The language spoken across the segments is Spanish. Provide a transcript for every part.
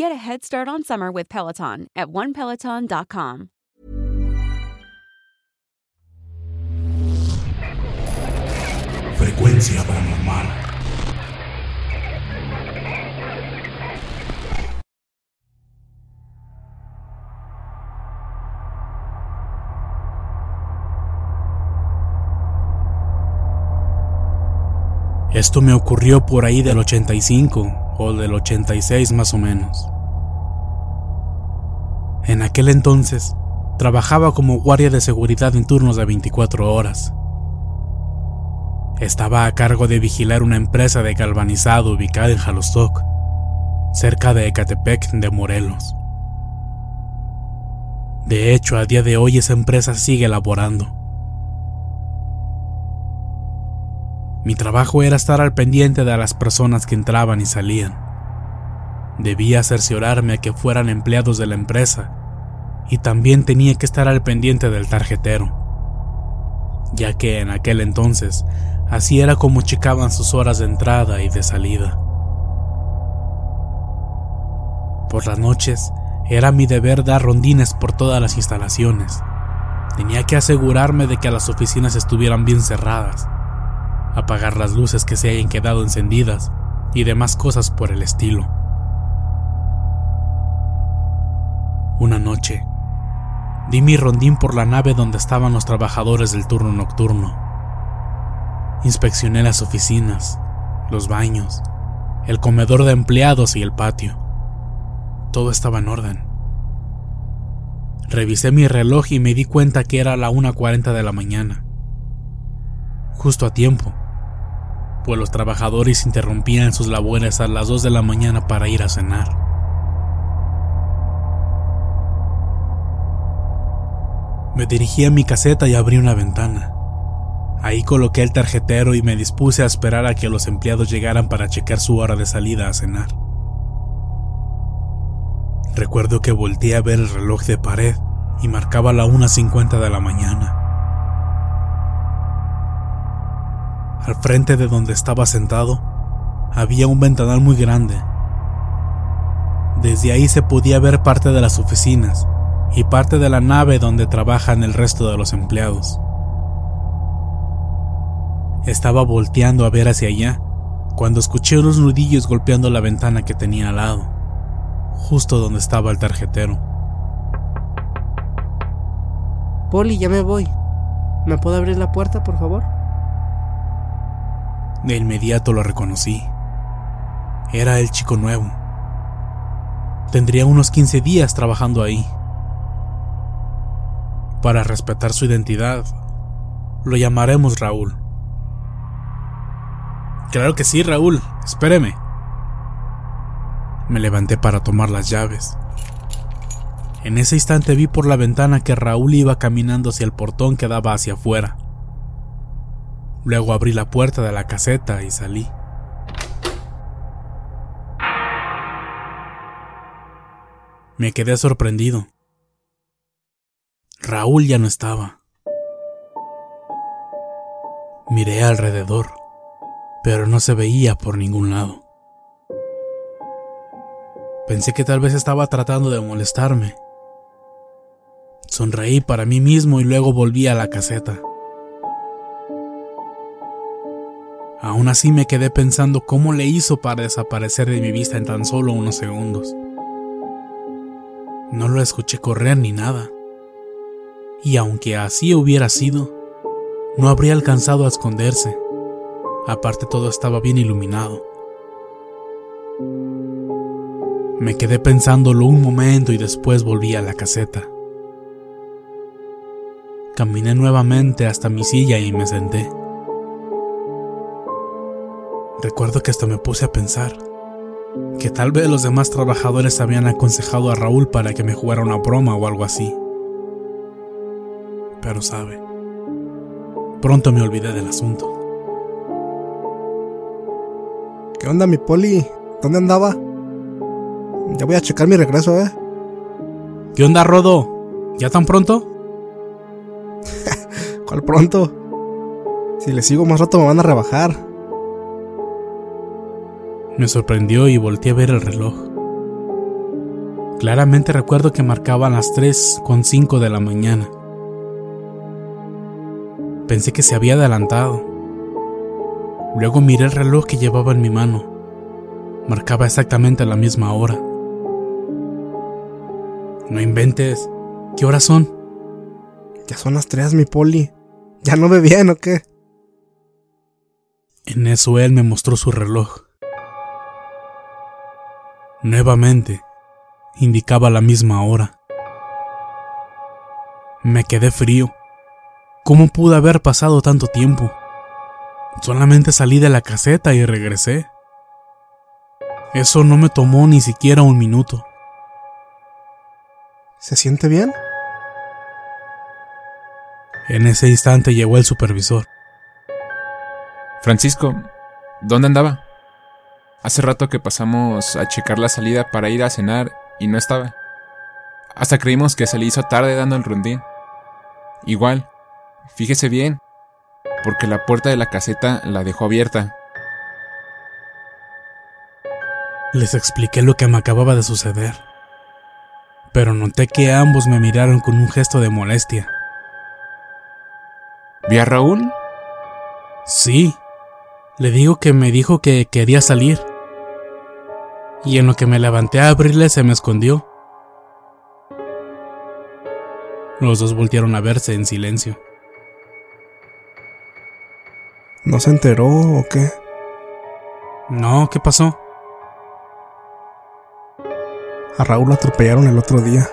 Get a head start on summer with Peloton at onepeloton.com. Frecuencia paranormal. Esto me ocurrió por ahí del 85 del 86 más o menos. En aquel entonces, trabajaba como guardia de seguridad en turnos de 24 horas. Estaba a cargo de vigilar una empresa de galvanizado ubicada en Jalostoc, cerca de Ecatepec de Morelos. De hecho, a día de hoy esa empresa sigue laborando. Mi trabajo era estar al pendiente de las personas que entraban y salían. Debía cerciorarme que fueran empleados de la empresa y también tenía que estar al pendiente del tarjetero, ya que en aquel entonces así era como checaban sus horas de entrada y de salida. Por las noches era mi deber dar rondines por todas las instalaciones. Tenía que asegurarme de que las oficinas estuvieran bien cerradas, apagar las luces que se hayan quedado encendidas y demás cosas por el estilo. Una noche, di mi rondín por la nave donde estaban los trabajadores del turno nocturno. Inspeccioné las oficinas, los baños, el comedor de empleados y el patio. Todo estaba en orden. Revisé mi reloj y me di cuenta que era la 1.40 de la mañana. Justo a tiempo, pues los trabajadores interrumpían sus labores a las 2 de la mañana para ir a cenar. Me dirigí a mi caseta y abrí una ventana. Ahí coloqué el tarjetero y me dispuse a esperar a que los empleados llegaran para checar su hora de salida a cenar. Recuerdo que volteé a ver el reloj de pared y marcaba la 1.50 de la mañana. Frente de donde estaba sentado había un ventanal muy grande. Desde ahí se podía ver parte de las oficinas y parte de la nave donde trabajan el resto de los empleados. Estaba volteando a ver hacia allá cuando escuché unos nudillos golpeando la ventana que tenía al lado, justo donde estaba el tarjetero. Poli, ya me voy. ¿Me puede abrir la puerta, por favor? De inmediato lo reconocí. Era el chico nuevo. Tendría unos 15 días trabajando ahí. Para respetar su identidad, lo llamaremos Raúl. Claro que sí, Raúl. Espéreme. Me levanté para tomar las llaves. En ese instante vi por la ventana que Raúl iba caminando hacia el portón que daba hacia afuera. Luego abrí la puerta de la caseta y salí. Me quedé sorprendido. Raúl ya no estaba. Miré alrededor, pero no se veía por ningún lado. Pensé que tal vez estaba tratando de molestarme. Sonreí para mí mismo y luego volví a la caseta. Aún así me quedé pensando cómo le hizo para desaparecer de mi vista en tan solo unos segundos. No lo escuché correr ni nada. Y aunque así hubiera sido, no habría alcanzado a esconderse. Aparte todo estaba bien iluminado. Me quedé pensándolo un momento y después volví a la caseta. Caminé nuevamente hasta mi silla y me senté. Recuerdo que hasta me puse a pensar que tal vez los demás trabajadores habían aconsejado a Raúl para que me jugara una broma o algo así. Pero sabe, pronto me olvidé del asunto. ¿Qué onda, mi poli? ¿Dónde andaba? Ya voy a checar mi regreso, ¿eh? ¿Qué onda, Rodo? ¿Ya tan pronto? ¿Cuál pronto? Si le sigo más rato me van a rebajar. Me sorprendió y volteé a ver el reloj. Claramente recuerdo que marcaban las 3.5 de la mañana. Pensé que se había adelantado. Luego miré el reloj que llevaba en mi mano. Marcaba exactamente la misma hora. No inventes. ¿Qué horas son? Ya son las tres, mi poli. ¿Ya no ve bien o qué? En eso él me mostró su reloj. Nuevamente, indicaba la misma hora. Me quedé frío. ¿Cómo pudo haber pasado tanto tiempo? Solamente salí de la caseta y regresé. Eso no me tomó ni siquiera un minuto. ¿Se siente bien? En ese instante llegó el supervisor. Francisco, ¿dónde andaba? Hace rato que pasamos a checar la salida para ir a cenar y no estaba. Hasta creímos que se le hizo tarde dando el rondín. Igual, fíjese bien, porque la puerta de la caseta la dejó abierta. Les expliqué lo que me acababa de suceder, pero noté que ambos me miraron con un gesto de molestia. ¿Vi a Raúl? Sí, le digo que me dijo que quería salir y en lo que me levanté a abrirle se me escondió. Los dos voltearon a verse en silencio. ¿No se enteró o qué? No, ¿qué pasó? A Raúl lo atropellaron el otro día.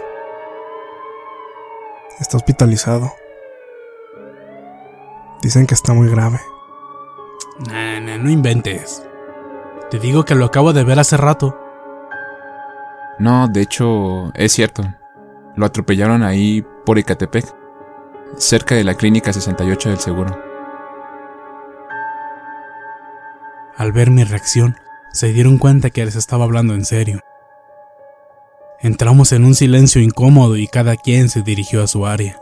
Está hospitalizado. Dicen que está muy grave. Nah, nah, no inventes. Te digo que lo acabo de ver hace rato. No, de hecho, es cierto. Lo atropellaron ahí por Ecatepec, cerca de la clínica 68 del seguro. Al ver mi reacción, se dieron cuenta que les estaba hablando en serio. Entramos en un silencio incómodo y cada quien se dirigió a su área.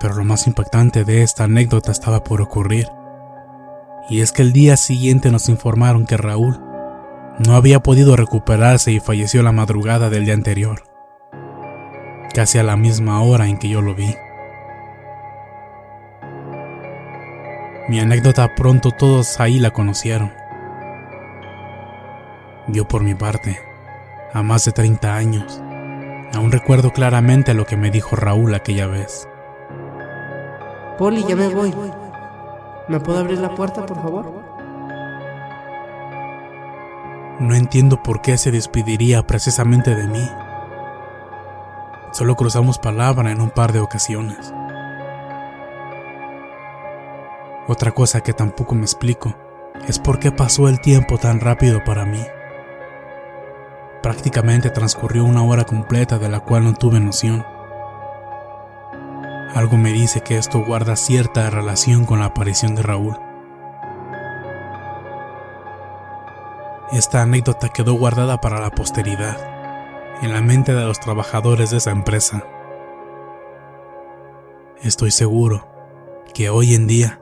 Pero lo más impactante de esta anécdota estaba por ocurrir. Y es que el día siguiente nos informaron que Raúl no había podido recuperarse y falleció la madrugada del día anterior, casi a la misma hora en que yo lo vi. Mi anécdota pronto todos ahí la conocieron. Yo por mi parte, a más de 30 años, aún recuerdo claramente lo que me dijo Raúl aquella vez. Poli, ya me voy. ¿Me puedo abrir la puerta, por favor? No entiendo por qué se despediría precisamente de mí. Solo cruzamos palabra en un par de ocasiones. Otra cosa que tampoco me explico es por qué pasó el tiempo tan rápido para mí. Prácticamente transcurrió una hora completa de la cual no tuve noción. Algo me dice que esto guarda cierta relación con la aparición de Raúl. Esta anécdota quedó guardada para la posteridad, en la mente de los trabajadores de esa empresa. Estoy seguro que hoy en día,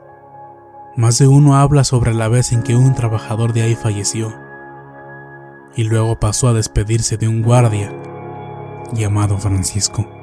más de uno habla sobre la vez en que un trabajador de ahí falleció, y luego pasó a despedirse de un guardia llamado Francisco.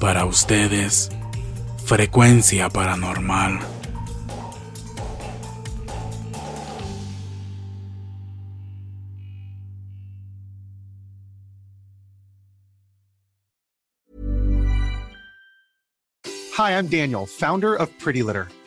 Para ustedes, frecuencia paranormal. Hi, I'm Daniel, founder of Pretty Litter.